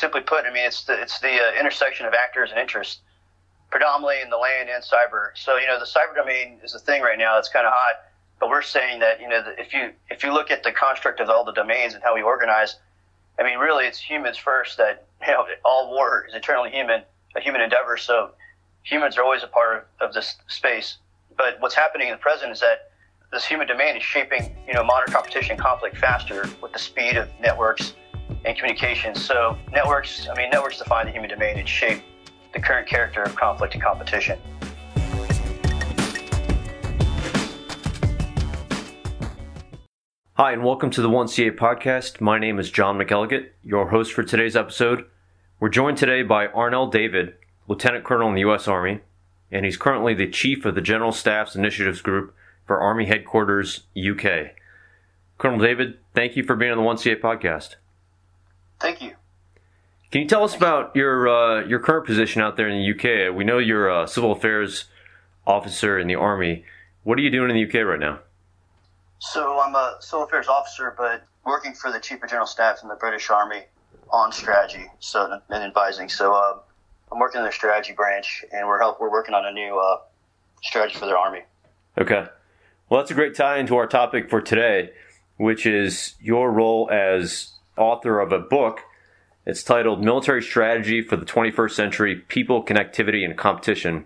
simply put, I mean, it's the it's the uh, intersection of actors and interests, predominantly in the land and cyber. So you know, the cyber domain is a thing right now. that's kind of hot, but we're saying that you know, if you if you look at the construct of all the domains and how we organize, I mean, really, it's humans first. That you know, all war is eternally human, a human endeavor. So humans are always a part of, of this space. But what's happening in the present is that this human domain is shaping, you know, modern competition conflict faster with the speed of networks and communications. So networks, I mean, networks define the human domain and shape the current character of conflict and competition. Hi, and welcome to the 1CA podcast. My name is John McElligott, your host for today's episode. We're joined today by Arnel David, Lieutenant Colonel in the U.S. Army, and he's currently the Chief of the General Staff's Initiatives Group for Army Headquarters UK. Colonel David, thank you for being on the 1CA podcast. Thank you. Can you tell us about your uh, your current position out there in the UK? We know you're a civil affairs officer in the Army. What are you doing in the UK right now? So I'm a civil affairs officer, but working for the Chief of General Staff in the British Army on strategy, so and advising. So uh, I'm working in their strategy branch, and we're help we're working on a new uh, strategy for their army. Okay, well that's a great tie into our topic for today, which is your role as author of a book it's titled Military Strategy for the 21st Century People, Connectivity, and Competition.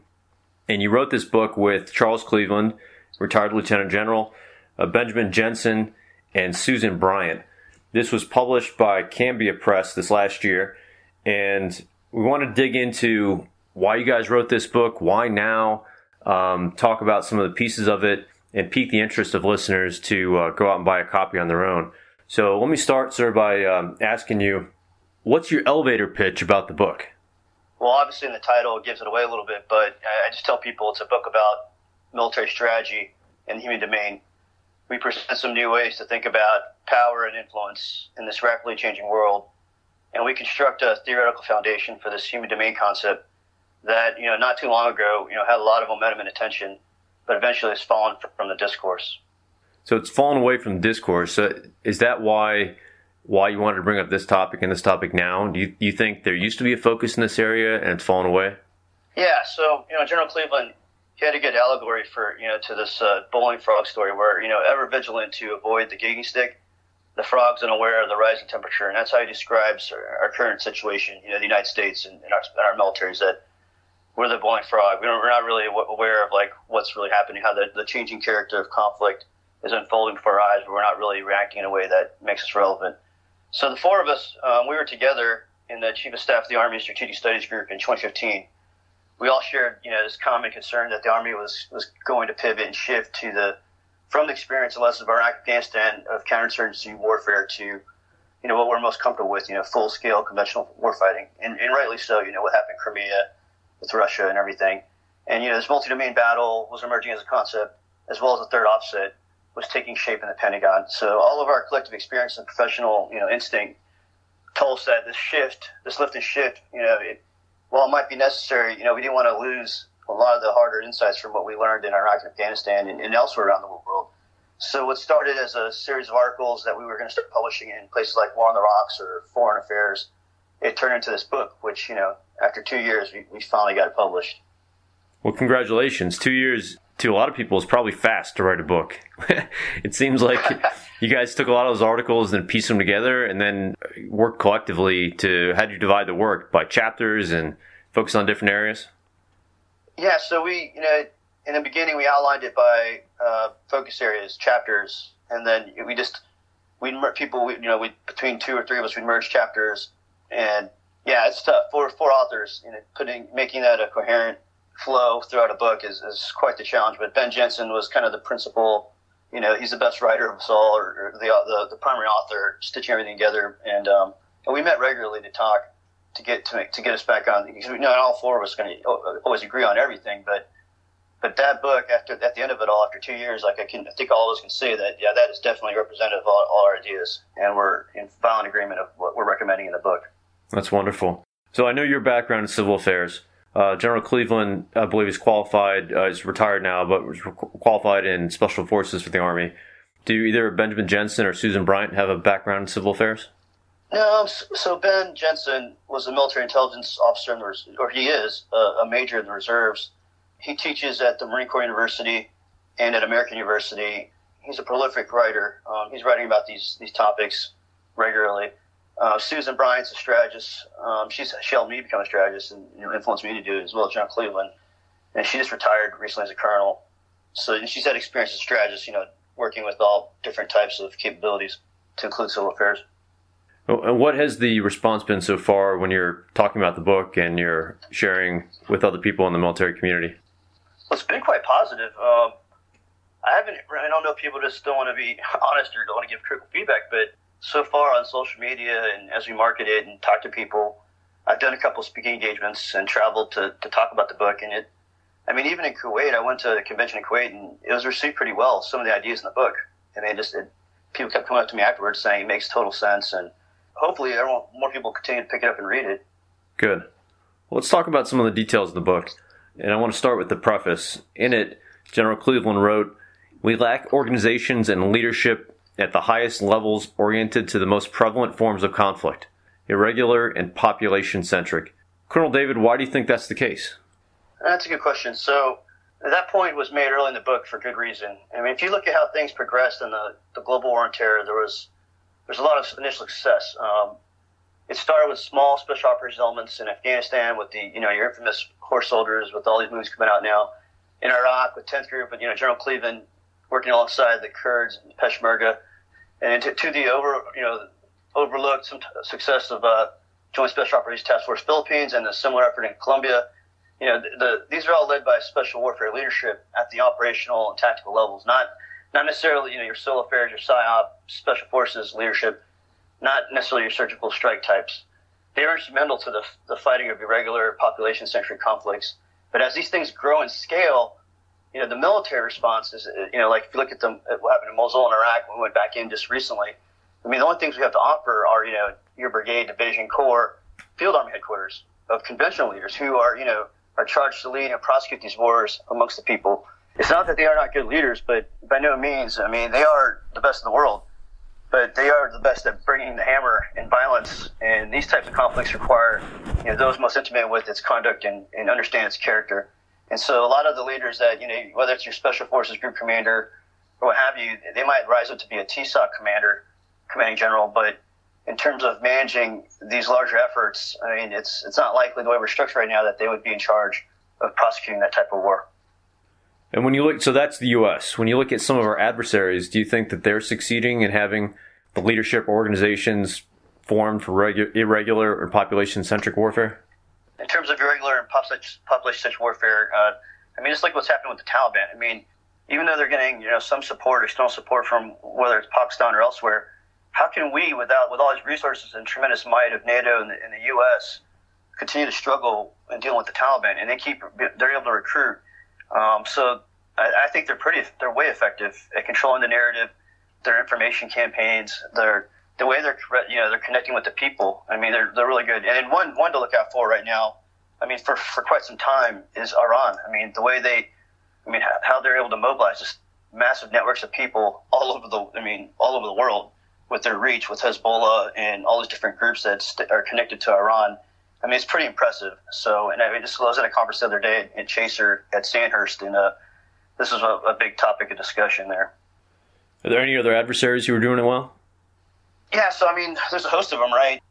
And you wrote this book with Charles Cleveland, retired Lieutenant General, uh, Benjamin Jensen, and Susan Bryant. This was published by Cambria Press this last year. And we want to dig into why you guys wrote this book, why now, um, talk about some of the pieces of it, and pique the interest of listeners to uh, go out and buy a copy on their own. So let me start, sir, by um, asking you What's your elevator pitch about the book? Well, obviously, in the title, it gives it away a little bit, but I just tell people it's a book about military strategy and the human domain. We present some new ways to think about power and influence in this rapidly changing world, and we construct a theoretical foundation for this human domain concept that, you know, not too long ago, you know, had a lot of momentum and attention, but eventually has fallen from the discourse. So it's fallen away from discourse. So is that why why you wanted to bring up this topic and this topic now? Do you, you think there used to be a focus in this area and it's fallen away? Yeah, so you know, General Cleveland, he had a good allegory for you know to this uh, bowling frog story, where you know ever vigilant to avoid the gigging stick, the frog's unaware of the rising temperature, and that's how he describes our, our current situation. You know, the United States and, and our and our military is that we're the bowling frog. We we're not really aware of like what's really happening, how the, the changing character of conflict is unfolding before our eyes, but we're not really reacting in a way that makes us relevant. So the four of us, um, we were together in the Chief of Staff of the Army Strategic Studies Group in 2015. We all shared, you know, this common concern that the Army was, was going to pivot and shift to the, from the experience and lessons of Iraq, Afghanistan of counterinsurgency warfare to, you know, what we're most comfortable with, you know, full scale conventional warfighting. And, and rightly so, you know, what happened in Crimea with Russia and everything. And, you know, this multi domain battle was emerging as a concept, as well as the third offset was taking shape in the Pentagon. So all of our collective experience and professional, you know, instinct told us that this shift, this lift and shift, you know, it, while it might be necessary, you know, we didn't want to lose a lot of the harder insights from what we learned in Iraq and Afghanistan and, and elsewhere around the world. So what started as a series of articles that we were going to start publishing in places like War on the Rocks or Foreign Affairs, it turned into this book, which, you know, after two years, we, we finally got published. Well, congratulations. Two years to a lot of people is probably fast to write a book. it seems like you guys took a lot of those articles and pieced them together and then worked collectively to how do you divide the work by chapters and focus on different areas? Yeah, so we, you know, in the beginning we outlined it by uh, focus areas, chapters, and then we just we people, we, you know, we between two or three of us we merge chapters, and yeah, it's tough for four authors, you know, putting making that a coherent flow throughout a book is, is quite the challenge. But Ben Jensen was kind of the principal. You know, he's the best writer of us all, or, or the, the, the primary author, stitching everything together. And um, and we met regularly to talk to get to make, to get us back on. Because you know, all four of us going to always agree on everything, but but that book after at the end of it all after two years like i can i think all of us can say that yeah that is definitely representative of all, all our ideas and we're in violent agreement of what we're recommending in the book that's wonderful so i know your background in civil affairs uh, General Cleveland, I believe, is qualified. Uh, he's retired now, but was qualified in special forces for the Army. Do either Benjamin Jensen or Susan Bryant have a background in civil affairs? No, so Ben Jensen was a military intelligence officer, in the, or he is a, a major in the reserves. He teaches at the Marine Corps University and at American University. He's a prolific writer. Um, he's writing about these these topics regularly. Uh, Susan Bryant's a strategist. Um, she's she helped me become a strategist and you know, influenced me to do it as well as John Cleveland. And she just retired recently as a colonel. So she's had experience as a strategist, you know, working with all different types of capabilities to include civil affairs. And what has the response been so far when you're talking about the book and you're sharing with other people in the military community? Well, it's been quite positive. Um, I haven't. I don't know if people just don't want to be honest or don't want to give critical feedback, but so far on social media and as we market it and talk to people, I've done a couple of speaking engagements and traveled to, to talk about the book. And it, I mean, even in Kuwait, I went to a convention in Kuwait and it was received pretty well. Some of the ideas in the book, and they just it, people kept coming up to me afterwards saying it makes total sense, and hopefully, everyone, more people continue to pick it up and read it. Good. Well, let's talk about some of the details of the book, and I want to start with the preface. In it, General Cleveland wrote, "We lack organizations and leadership at the highest levels oriented to the most prevalent forms of conflict, irregular and population centric. Colonel David, why do you think that's the case? That's a good question. So, that point was made early in the book for good reason. I mean, if you look at how things progressed in the, the global war on terror, there was there's a lot of initial success. Um, it started with small special operations elements in Afghanistan with the you know your infamous horse soldiers with all these movies coming out now. In Iraq with 10th Group and you know General Cleveland working alongside the Kurds and Peshmerga, and to, to the over you know overlooked t- success of uh, Joint Special Operations Task Force Philippines and the similar effort in Colombia. You know, the, the, these are all led by special warfare leadership at the operational and tactical levels, not not necessarily you know your civil affairs, your PSYOP, special forces leadership, not necessarily your surgical strike types. They are instrumental to the, the fighting of irregular population-centric conflicts. But as these things grow in scale, you know, the military response is, uh, you know, like if you look at, the, at what happened in Mosul and Iraq when we went back in just recently, I mean, the only things we have to offer are, you know, your brigade, division, corps, field army headquarters of conventional leaders who are, you know, are charged to lead and prosecute these wars amongst the people. It's not that they are not good leaders, but by no means, I mean, they are the best in the world, but they are the best at bringing the hammer and violence. And these types of conflicts require, you know, those most intimate with its conduct and, and understand its character. And so a lot of the leaders that, you know, whether it's your special forces group commander or what have you, they might rise up to be a TSOC commander, commanding general, but in terms of managing these larger efforts, I mean, it's, it's not likely the way we're structured right now that they would be in charge of prosecuting that type of war. And when you look, so that's the U.S. When you look at some of our adversaries, do you think that they're succeeding in having the leadership organizations formed for regu- irregular or population centric warfare? in terms of irregular and population warfare, uh, I mean, it's like what's happening with the Taliban. I mean, even though they're getting you know some support or external support from whether it's Pakistan or elsewhere, how can we, without with all these resources and tremendous might of NATO and the, and the U.S., continue to struggle in dealing with the Taliban? And they keep they're able to recruit. Um, so I, I think they're pretty they're way effective at controlling the narrative, their information campaigns, their the way they're you know they're connecting with the people. I mean, they're they're really good. And one one to look out for right now. I mean, for for quite some time is Iran. I mean, the way they, I mean, how they're able to mobilize just massive networks of people all over the, I mean, all over the world with their reach with Hezbollah and all these different groups that st- are connected to Iran. I mean, it's pretty impressive. So, and I mean, just I was at a conference the other day at CHACR at Sandhurst, and uh, this was a, a big topic of discussion there. Are there any other adversaries who are doing it well? Yeah, so I mean, there's a host of them, right?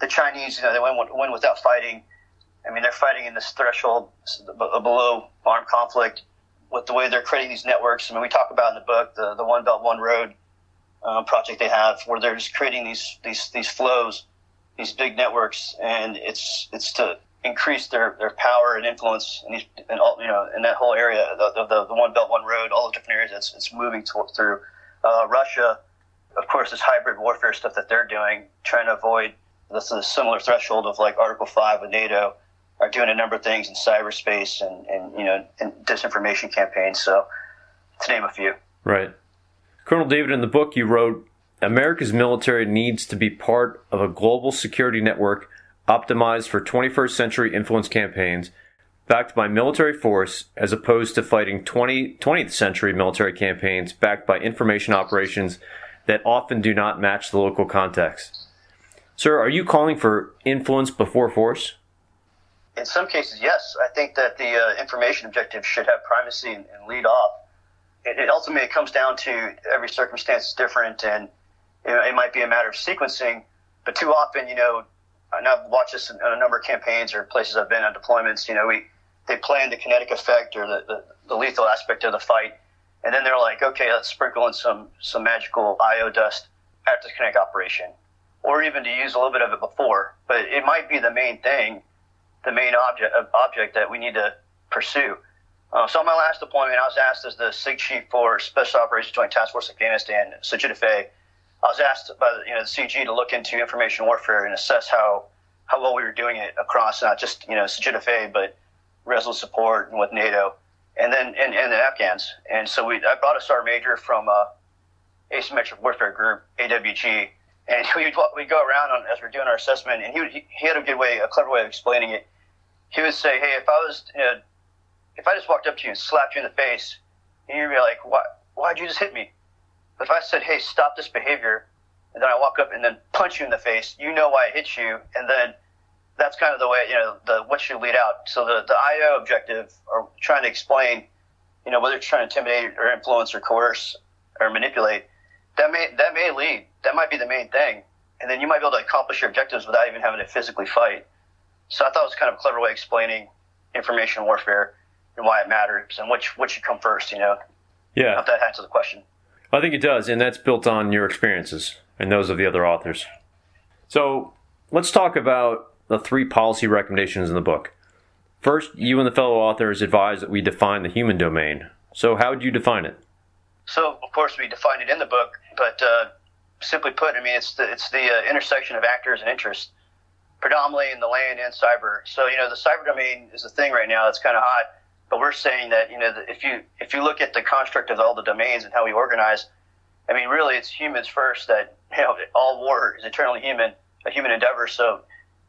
The Chinese, you know, they went, win without fighting. I mean, they're fighting in this threshold below armed conflict with the way they're creating these networks. I mean, we talk about in the book the, the One Belt One Road uh, project they have, where they're just creating these these these flows, these big networks, and it's it's to increase their, their power and influence in these in all you know in that whole area, the the, the One Belt One Road, all the different areas it's, it's moving to, through. Uh, Russia of course, this hybrid warfare stuff that they're doing, trying to avoid this is a similar threshold of like Article Five with NATO, are doing a number of things in cyberspace and, and you know disinformation campaigns. So, to name a few. Right, Colonel David. In the book, you wrote, America's military needs to be part of a global security network optimized for 21st century influence campaigns backed by military force as opposed to fighting 20, 20th century military campaigns backed by information operations that often do not match the local context. Sir, are you calling for influence before force? In some cases, yes. I think that the uh, information objective should have primacy and, and lead off. It, it, ultimately comes down to every circumstance is different, and you know, it might be a matter of sequencing. But too often, you know, and I've watched this in, in a number of campaigns or places I've been on deployments. You know, we they plan the kinetic effect or the, the, the lethal aspect of the fight, and then they're like, okay, let's sprinkle in some some magical IO dust after the kinetic operation, or even to use a little bit of it before. But it might be the main thing the main object object that we need to pursue. Uh, so on my last deployment, I was asked as the SIG chief for Special Operations Joint Task Force Afghanistan, SOJTF-A. I was asked by the, you know, the CG to look into information warfare and assess how, how well we were doing it across not just you know SOJTF-A but Resolute Support and with NATO, and then and, and the Afghans. And so we I brought a sergeant major from uh, Asymmetric Warfare Group (AWG), and we'd, we'd go around on, as we are doing our assessment, and he, he had a good way, a clever way of explaining it he would say, "Hey, if I was, you know, if I just walked up to you and slapped you in the face, and you'd be like, why, why'd you just hit me?' But if I said, "Hey, stop this behavior," and then I walk up and then punch you in the face, you know why I hit you, and then that's kind of the way, you know, the what should lead out. So the the IO objective, or trying to explain, you know, whether it's trying to intimidate or influence or coerce or manipulate, that may that may lead. That might be the main thing, and then you might be able to accomplish your objectives without even having to physically fight. So I thought it was kind of a clever way of explaining information warfare and why it matters and which which should come first. You know. Yeah. If that answers the question. I think it does, and that's built on your experiences and those of the other authors. So let's talk about the three policy recommendations in the book. First, you and the fellow authors advise that we define the human domain. So, how would you define it? So, of course, we define it in the book, but uh, simply put, I mean, it's the, it's the uh, intersection of actors and interests predominantly in the land and cyber. So you know the cyber domain is a thing right now. It's kind of hot, but we're saying that you know if you if you look at the construct of all the domains and how we organize, I mean really it's humans first. That you know all war is eternally human, a human endeavor. So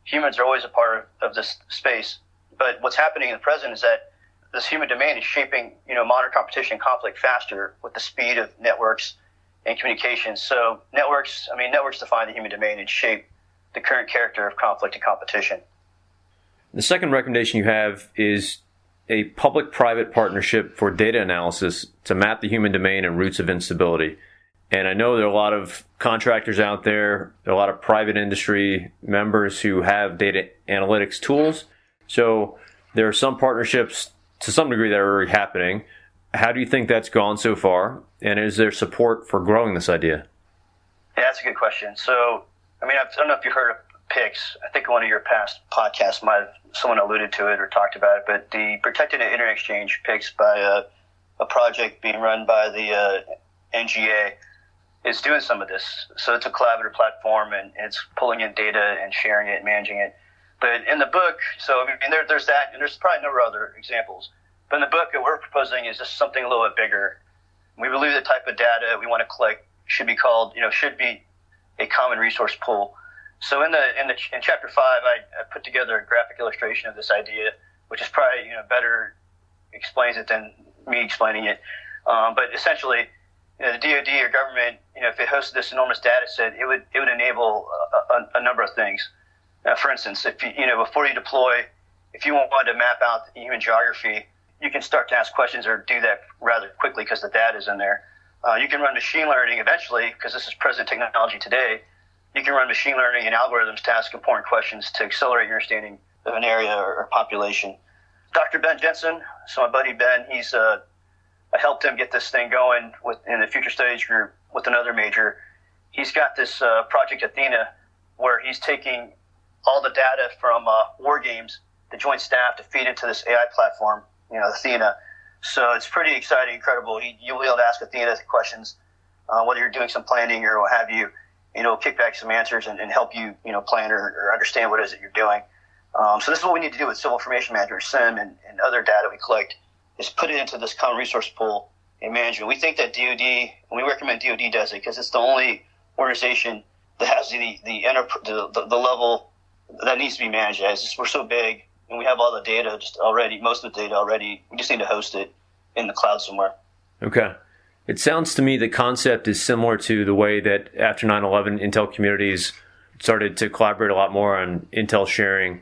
humans are always a part of, of this space. But what's happening in the present is that this human domain is shaping you know modern competition conflict faster with the speed of networks and communications. So networks, I mean networks define the human domain and shape the current character of conflict and competition. The second recommendation you have is a public private partnership for data analysis to map the human domain and roots of instability. And I know there are a lot of contractors out there, there are a lot of private industry members who have data analytics tools. So there are some partnerships to some degree that are already happening. How do you think that's gone so far? And is there support for growing this idea? Yeah, that's a good question. So I mean, I don't know if you heard of PIX. I think one of your past podcasts might have someone alluded to it or talked about it, but the Protected Internet Exchange PIX by a, a project being run by the uh, NGA is doing some of this. So it's a collaborative platform and it's pulling in data and sharing it, and managing it. But in the book, so I mean, there, there's that, and there's probably no other examples. But in the book, what we're proposing is just something a little bit bigger. We believe the type of data we want to collect should be called, you know, should be a common resource pool. So in the in the in chapter five, I, I put together a graphic illustration of this idea, which is probably you know better explains it than me explaining it. Um, but essentially, you know, the DoD or government, you know, if it hosted this enormous data set, it would it would enable a, a, a number of things. For instance, if you you know before you deploy, if you wanted to map out the human geography, you can start to ask questions or do that rather quickly because the data is in there. Uh, you can run machine learning eventually, because this is present technology today. You can run machine learning and algorithms to ask important questions to accelerate your understanding of an area or, population. Dr. Ben Jensen, so my buddy Ben, he's uh, I helped him get this thing going with in the future studies group with another major. He's got this uh, project Athena, where he's taking all the data from uh, war games, the joint staff, to feed into this AI platform, you know, Athena so it's pretty exciting, incredible. You'll be able to ask Athena questions, uh, whether you're doing some planning or what have you. You know, kick back some answers and, and help you, you know, plan or, or, understand what it is that you're doing. Um, so this is what we need to do with Civil Information Manager, CIM, and, and other data we collect, is put it into this common resource pool and management. We think that DoD, we recommend DoD does it because it's the only organization that has the the, the, the, the level that needs to be managed as. We're so big and we have all the data just already, most of the data already. We just need to host it in the cloud somewhere. Okay. It sounds to me the concept is similar to the way that after 9 11, Intel communities started to collaborate a lot more on intel sharing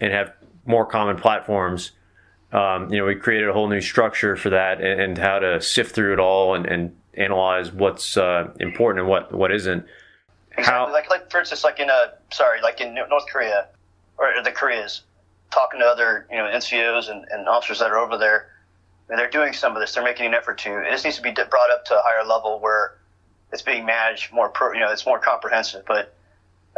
and have more common platforms, um, you know, we created a whole new structure for that and, and how to sift through it all and, and analyze what's uh, important and what what isn't. Exactly. How, like, like for instance, like in uh, sorry, like in North Korea or the Koreas, talking to other you know NCOs and, and officers that are over there, and they're doing some of this. They're making an effort to. Just needs to be brought up to a higher level where it's being managed more. Pro, you know, it's more comprehensive. But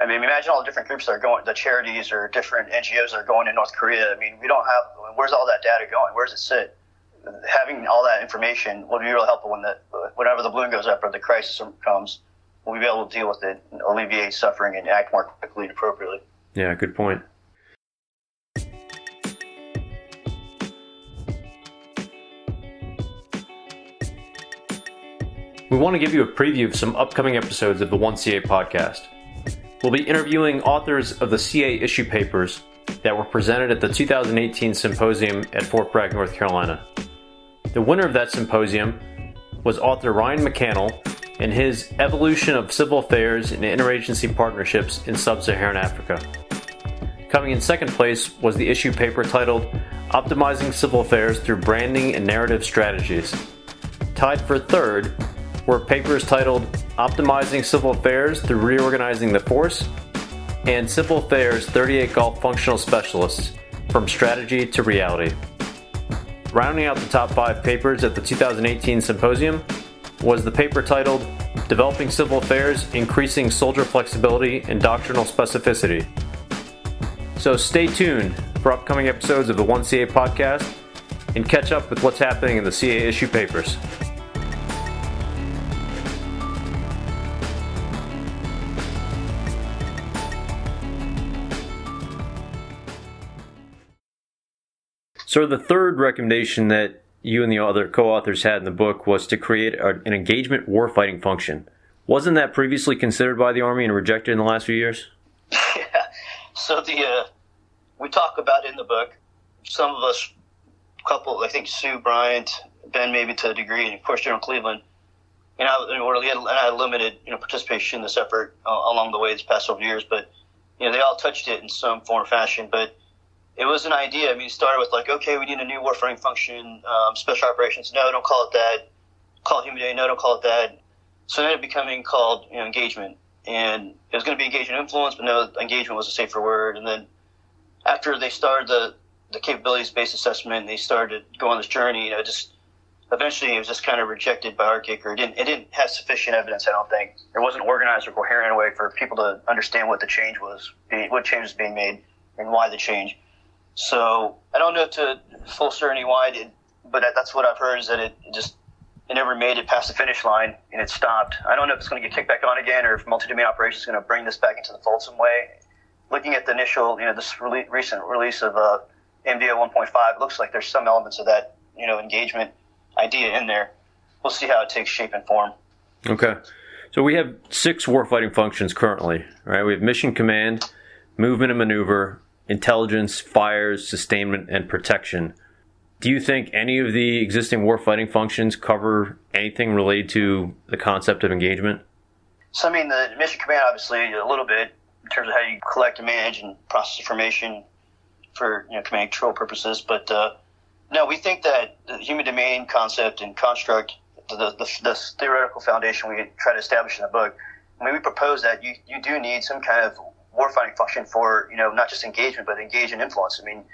I mean, imagine all the different groups that are going, the charities or different NGOs that are going in North Korea. I mean, we don't have. Where's all that data going? Where does it sit? Having all that information would be real helpful when the whenever the balloon goes up or the crisis comes. We'll be able to deal with it, alleviate suffering, and act more quickly and appropriately. Yeah, good point. Want to give you a preview of some upcoming episodes of the 1CA podcast. We'll be interviewing authors of the CA issue papers that were presented at the 2018 symposium at Fort Bragg, North Carolina. The winner of that symposium was author Ryan McCannell and his Evolution of Civil Affairs and Interagency Partnerships in Sub Saharan Africa. Coming in second place was the issue paper titled Optimizing Civil Affairs Through Branding and Narrative Strategies. Tied for third were papers titled Optimizing Civil Affairs Through Reorganizing the Force and Civil Affairs 38 Gulf Functional Specialists From Strategy to Reality. Rounding out the top five papers at the 2018 symposium was the paper titled Developing Civil Affairs Increasing Soldier Flexibility and Doctrinal Specificity. So stay tuned for upcoming episodes of the 1CA podcast and catch up with what's happening in the CA issue papers. So the third recommendation that you and the other co-authors had in the book was to create an engagement warfighting function. Wasn't that previously considered by the Army and rejected in the last few years? Yeah. So the uh, we talk about in the book. Some of us, a couple, I think Sue Bryant, Ben, maybe to a degree, and of course General Cleveland. You know, and I had limited you know participation in this effort uh, along the way these past several years, but you know they all touched it in some form or fashion. But it was an idea. I mean, it started with like, okay, we need a new warfighting function, um, special operations. No, don't call it that. Call it human day. No, don't call it that. So it becoming called you know, engagement, and it was going to be engagement influence, but no, engagement was a safer word. And then after they started the the capabilities based assessment, they started to go on this journey. You know, just eventually it was just kind of rejected by ARCIC, or it didn't it didn't have sufficient evidence. I don't think it wasn't organized or coherent in a way for people to understand what the change was, what change was being made, and why the change. So I don't know to full certainty why it but that's what I've heard is that it just it never made it past the finish line and it stopped. I don't know if it's going to get kicked back on again or if multi-domain operations is going to bring this back into the fold some way. Looking at the initial, you know, this recent release of uh, MDO 1.5, it looks like there's some elements of that, you know, engagement idea in there. We'll see how it takes shape and form. Okay. So we have six warfighting functions currently, right? We have mission command, movement and maneuver, intelligence, fires, sustainment, and protection. Do you think any of the existing warfighting functions cover anything related to the concept of engagement? So, I mean, the mission command, obviously, a little bit in terms of how you collect and manage and process information for you know, command control purposes. But uh, no, we think that the human domain concept and construct, the, the, the theoretical foundation we try to establish in the book, I mean, we propose that you, you do need some kind of warfighting function for you know not just engagement but engage and influence. I mean,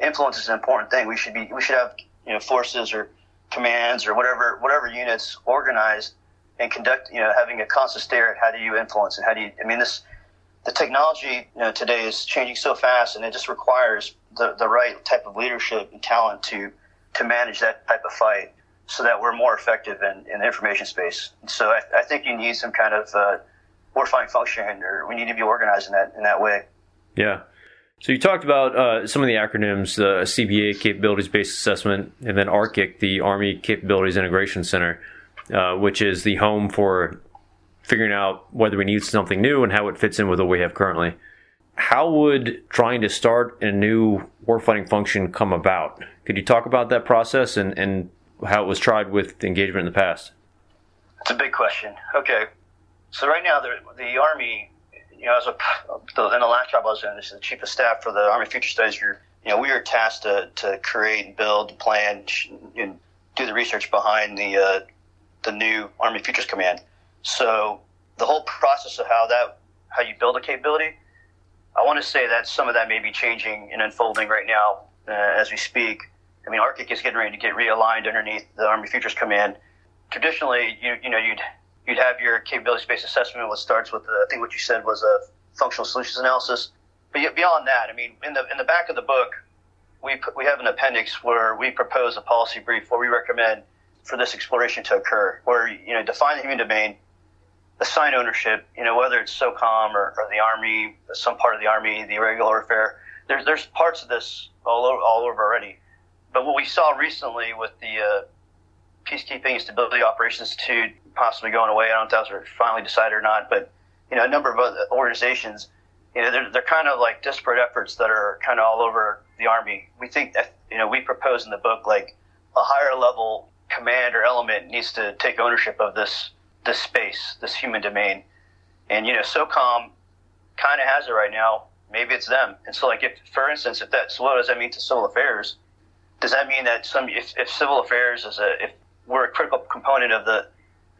influence is an important thing. We should be we should have you know forces or commands or whatever whatever units organized and conduct you know having a constant stare at how do you influence and how do you I mean this the technology you know, today is changing so fast and it just requires the, the right type of leadership and talent to to manage that type of fight so that we're more effective in, in the information space. And so I, I think you need some kind of uh, warfighting function, or we need to be organized in that in that way. Yeah. So you talked about uh, some of the acronyms: the CBA Capabilities Based Assessment, and then ARCIC, the Army Capabilities Integration Center, uh, which is the home for figuring out whether we need something new and how it fits in with what we have currently. How would trying to start a new warfighting function come about? Could you talk about that process and, and how it was tried with engagement in the past? That's a big question. Okay, so right now, the, the Army, you know, as a in the last job I was in, as the chief of staff for the Army Future Studies Group, you know, we were tasked to, to create build, plan, and do the research behind the uh, the new Army Futures Command. So the whole process of how that how you build a capability, I want to say that some of that may be changing and unfolding right now uh, as we speak. I mean, ARCIC is getting ready to get realigned underneath the Army Futures Command. Traditionally, you you know you'd you'd have your capability based assessment, which starts with the, I think what you said was a functional solutions analysis. But beyond that, I mean, in the in the back of the book, we we have an appendix where we propose a policy brief where we recommend for this exploration to occur, where you know define the human domain, assign ownership, you know whether it's SOCOM or, or the Army, some part of the Army, the irregular warfare. There's there's parts of this all over, all over already. But what we saw recently with the uh, peacekeeping and stability operations to possibly going away, I don't know if that was finally decided or not, but you know a number of other organizations you know, they're, they're kind of like disparate efforts that are kind of all over the Army. We think that, you know, we propose in the book like a higher level command or element needs to take ownership of this, this space, this human domain. And, you know, SOCOM kind of has it right now. Maybe it's them. And so, like, if, for instance, if that, so what does that mean to civil affairs? Does that mean that some, if, if civil affairs is a, if we're a critical component of the,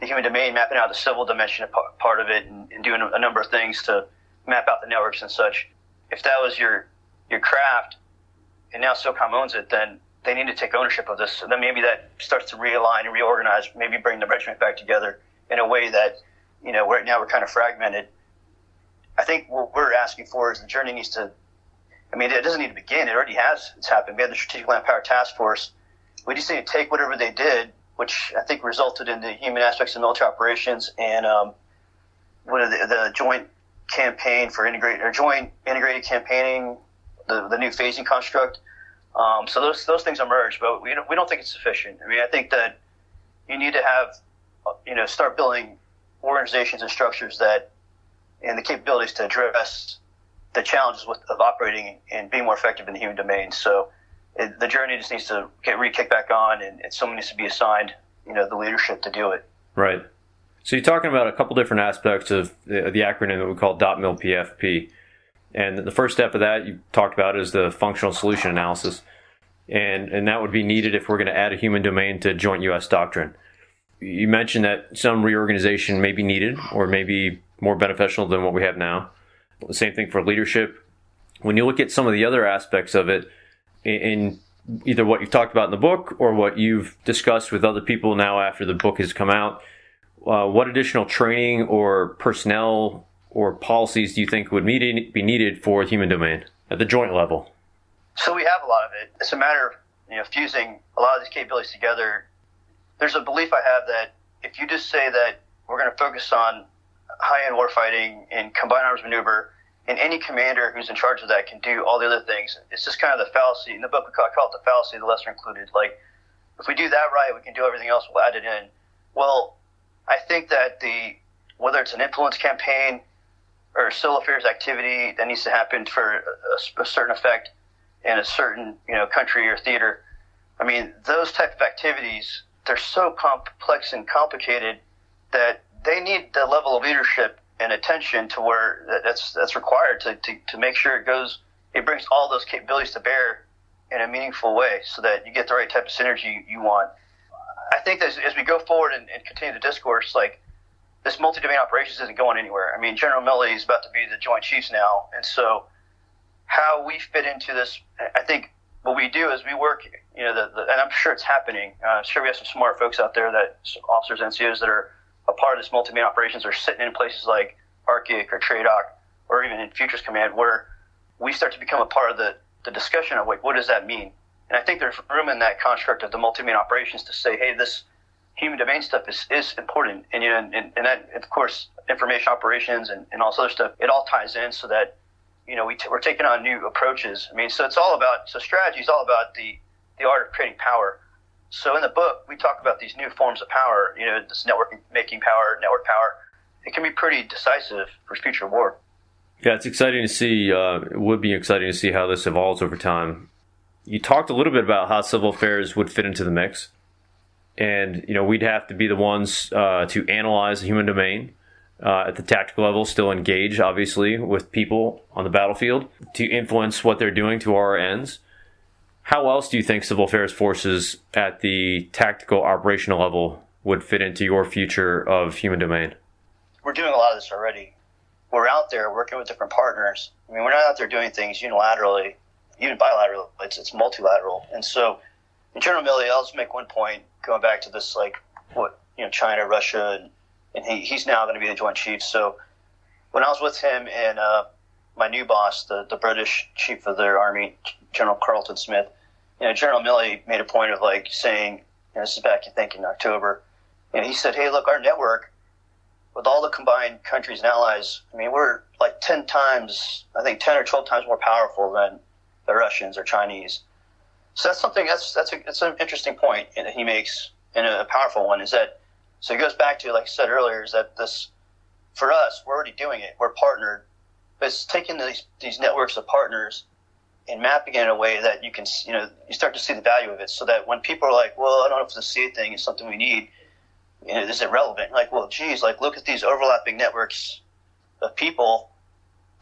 the human domain, mapping out the civil dimension part of it and, and doing a number of things to, map out the networks and such. If that was your your craft, and now SOCOM owns it, then they need to take ownership of this. And then maybe that starts to realign and reorganize, maybe bring the regiment back together in a way that, you know, right now we're kind of fragmented. I think what we're asking for is the journey needs to, I mean, it doesn't need to begin. It already has. It's happened. We had the Strategic Land Power Task Force. We just need to take whatever they did, which I think resulted in the human aspects of military operations and um, what are the, the joint campaign for integrated or joint integrated campaigning, the, the new phasing construct. Um, so those those things emerge, but we don't, we don't think it's sufficient. I mean, I think that you need to have you know start building organizations and structures that and the capabilities to address the challenges with, of operating and being more effective in the human domain. So it, the journey just needs to get re-kicked back on, and, and someone needs to be assigned you know the leadership to do it. Right. So you're talking about a couple different aspects of the, the acronym that we call DOTMLPF-P. And the first step of that you talked about is the functional solution analysis. And, and that would be needed if we're going to add a human domain to joint U.S. doctrine. You mentioned that some reorganization may be needed or may be more beneficial than what we have now. Same thing for leadership. When you look at some of the other aspects of it, in either what you've talked about in the book or what you've discussed with other people now after the book has come out, uh, what additional training or personnel or policies do you think would be needed for human domain at the joint level? So we have a lot of it. It's a matter of you know fusing a lot of these capabilities together. There's a belief I have that if you just say that we're going to focus on high-end warfighting and combined arms maneuver, and any commander who's in charge of that can do all the other things. It's just kind of the fallacy. In the book, we call, call it the fallacy of the lesser included. Like, if we do that right, we can do everything else. We'll add it in. Well, I think that the whether it's an influence campaign or civil affairs activity that needs to happen for a, a, certain effect in a certain you know country or theater. I mean, those type of activities they're so complex and complicated that they need the level of leadership and attention to where that's that's required to, to, to make sure it goes it brings all those capabilities to bear in a meaningful way so that you get the right type of synergy you want. I think as, as we go forward and, and continue the discourse, like this multi-domain operations isn't going anywhere. I mean, General Milley is about to be the Joint Chiefs now, and so how we fit into this, I think what we do is we work, you know, the, the, and I'm sure it's happening. Uh, I'm sure we have some smart folks out there that officers, NCOs that are a part of this multi-domain operations are sitting in places like ARCIC or TRADOC or even in Futures Command where we start to become a part of the, the discussion of like, what does that mean? And I think there's room in that construct of the multi-domain operations to say, hey, this human domain stuff is, is important. And, you know, and, and that, of course, information operations and, and all this other stuff, it all ties in so that, you know, we t- we're taking on new approaches. I mean, so it's all about, so strategy is all about the, the art of creating power. So in the book, we talk about these new forms of power, you know, this network making power, network power. It can be pretty decisive for future war. Yeah, it's exciting to see. Uh, it would be exciting to see how this evolves over time you talked a little bit about how civil affairs would fit into the mix, and you know we'd have to be the ones uh, to analyze the human domain, uh, at the tactical level still engage, obviously, with people on the battlefield to influence what they're doing to our ends. How else do you think civil affairs forces at the tactical operational level would fit into your future of human domain? We're doing a lot of this already. We're out there working with different partners. I mean, we're not out there doing things unilaterally, even bilaterally. It's, it's multilateral. And so, in General Milley, I'll just make one point going back to this, like, what, you know, China, Russia, and and he, he's now going to be the Joint Chief. So when I was with him and uh, my new boss, the, the British Chief of their Army, General Carleton Smith, you know, General Milley made a point of like saying, you know, this is back, I think, in October, and he said, hey, look, our network, with all the combined countries and allies, I mean, we're like 10 times, I think 10 or 12 times more powerful than the Russians or Chinese. So that's something that's that's a, that's an interesting point that he makes, and a powerful one is that so it goes back to, like I said earlier, is that this, for us, we're already doing it. We're partnered. But it's taking these, these networks of partners and mapping it in a way that you can, you know, you start to see the value of it so that when people are like, well, I don't know if the CA thing is something we need, you know, this is it relevant? Like, well, geez, like look at these overlapping networks of people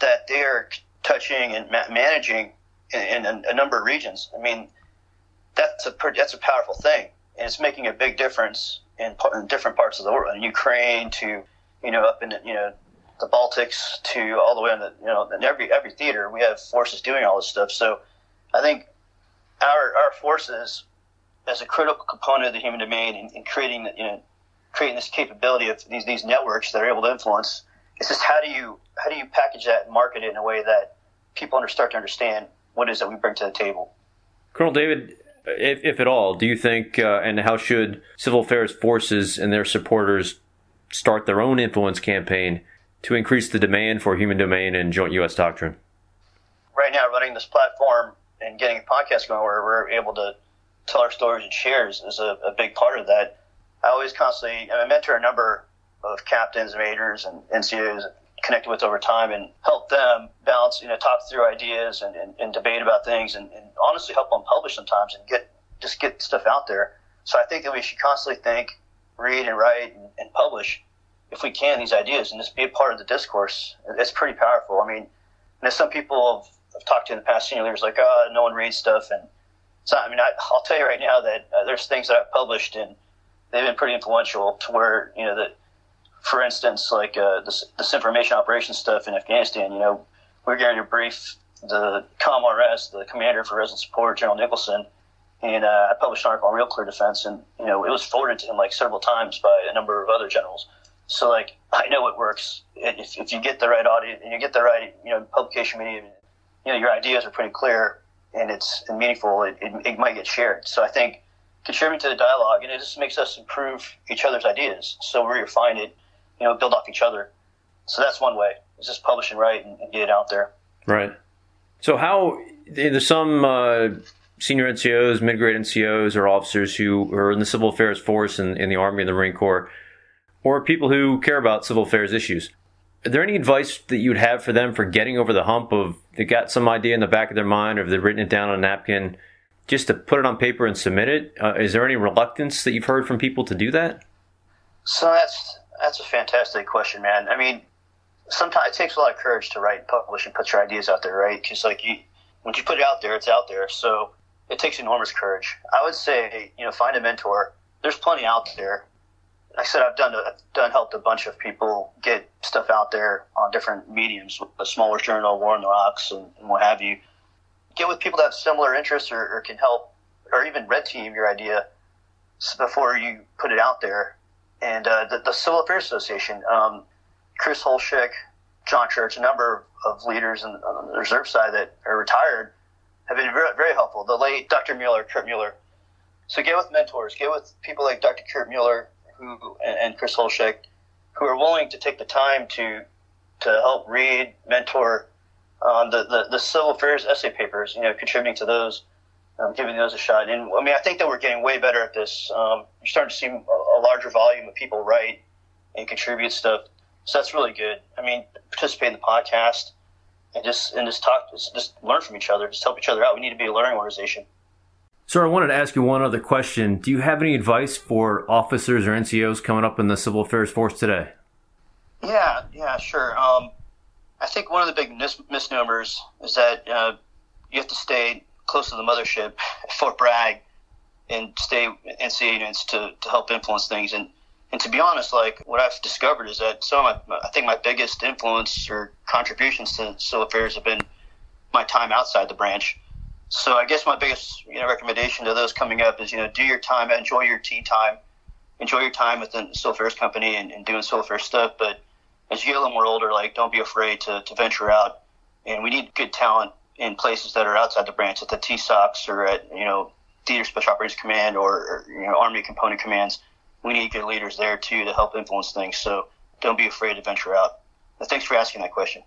that they're touching and ma- managing in, in a, a, number of regions. I mean, that's a pretty, that's a powerful thing, and it's making a big difference in, in different parts of the world, in Ukraine to you know up in you know the Baltics to all the way in the you know in every every theater we have forces doing all this stuff. So I think our our forces as a critical component of the human domain in, in creating you know creating this capability of these these networks that are able to influence. It's just how do you how do you package that and market it in a way that people start to understand what it is that we bring to the table. Colonel David, if, if at all, do you think, uh, and how should civil affairs forces and their supporters start their own influence campaign to increase the demand for human domain and joint U.S. doctrine? Right now, running this platform and getting a podcast going where we're able to tell our stories and shares is a, a big part of that. I always constantly, I mentor a number of captains, majors, and NCOs connected with over time and help them balance, you know, talk through ideas and, and, and debate about things and, and, honestly help them publish sometimes and get just get stuff out there. So I think that we should constantly think, read and write and, and publish if we can these ideas and just be a part of the discourse. It's pretty powerful. I mean, and some people have, have talked to in the past senior leaders like, oh, no one reads stuff. And so, I mean, I, will tell you right now that uh, there's things that I've published and they've been pretty influential to where, you know, that for instance, like uh, this, information operations stuff in Afghanistan, you know, we're going to brief the COMRS, the commander for Resolute Support, General Nicholson, and uh, I published an article on Real Clear Defense, and you know, it was forwarded to him like several times by a number of other generals. So like, I know it works. If, if you get the right audience and you get the right, you know, publication medium, you know, your ideas are pretty clear and it's meaningful. It, it, it might get shared. So I think contributing to the dialogue, and it just makes us improve each other's ideas. So we refine it you know, build off each other. So that's one way. Is just publish and write and, and get it out there. Right. So how there's some uh, senior NCOs, mid-grade NCOs, or officers who are in the civil affairs force in, in the Army and the Marine Corps, or people who care about civil affairs issues. Are there any advice that you'd have for them for getting over the hump of they got some idea in the back of their mind, or they've written it down on a napkin, just to put it on paper and submit it? Uh, is there any reluctance that you've heard from people to do that? So that's that's a fantastic question, man. I mean, sometimes it takes a lot of courage to write and publish and put your ideas out there, right? Because like you, once you put it out there, it's out there. So it takes enormous courage. I would say, you know, find a mentor. There's plenty out there. I said I've done I've done helped a bunch of people get stuff out there on different mediums, a smaller journal, War on the Rocks, and, and what have you. Get with people that have similar interests or, or can help, or even red team your idea before you put it out there and uh, the, the, Civil Affairs Association, um, Chris Holshek, John Church, a number of leaders on the reserve side that are retired have been very, very helpful. The late Dr. Mueller, Kurt Mueller. So get with mentors, get with people like Dr. Kurt Mueller who, and, and Chris Holshek, who are willing to take the time to to help read, mentor um, the, the, the civil affairs essay papers, you know, contributing to those um, giving those a shot. And I mean, I think that we're getting way better at this. Um, you're starting to see a, larger volume of people write and contribute stuff. So that's really good. I mean, participate in the podcast and just and just talk, just learn from each other, just help each other out. We need to be a learning organization. Sir, I wanted to ask you one other question. Do you have any advice for officers or NCOs coming up in the civil affairs force today? Yeah, Yeah, sure. Um, I think one of the big mis- misnomers is that uh, you have to stay close to the mothership, Fort Bragg, and stay NCA units to, to help influence things. And and to be honest, like what I've discovered is that some my, I think my biggest influence or contributions to civil affairs have been my time outside the branch. So I guess my biggest you know recommendation to those coming up is you know do your time, enjoy your tea time, enjoy your time within the civil affairs company and, and doing civil affairs stuff. But as you get a little more older, like don't be afraid to, to venture out. And we need good talent in places that are outside the branch, at the TSOCs or at you know Theater Special Operations Command or, or you know Army Component Commands. We need good leaders there too to help influence things. So don't be afraid to venture out. But thanks for asking that question.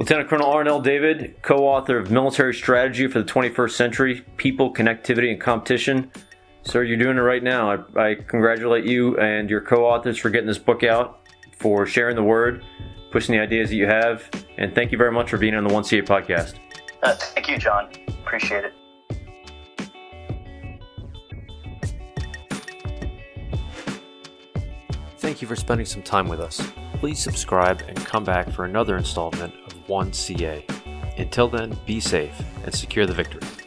Lieutenant Colonel Arnel David, co author of Military Strategy for the 21st Century People, Connectivity, and Competition. Sir, you're doing it right now. I, I congratulate you and your co authors for getting this book out, for sharing the word, pushing the ideas that you have, and thank you very much for being on the 1CA podcast. Uh, thank you, John. Appreciate it. Thank you for spending some time with us. Please subscribe and come back for another installment of 1CA. Until then, be safe and secure the victory.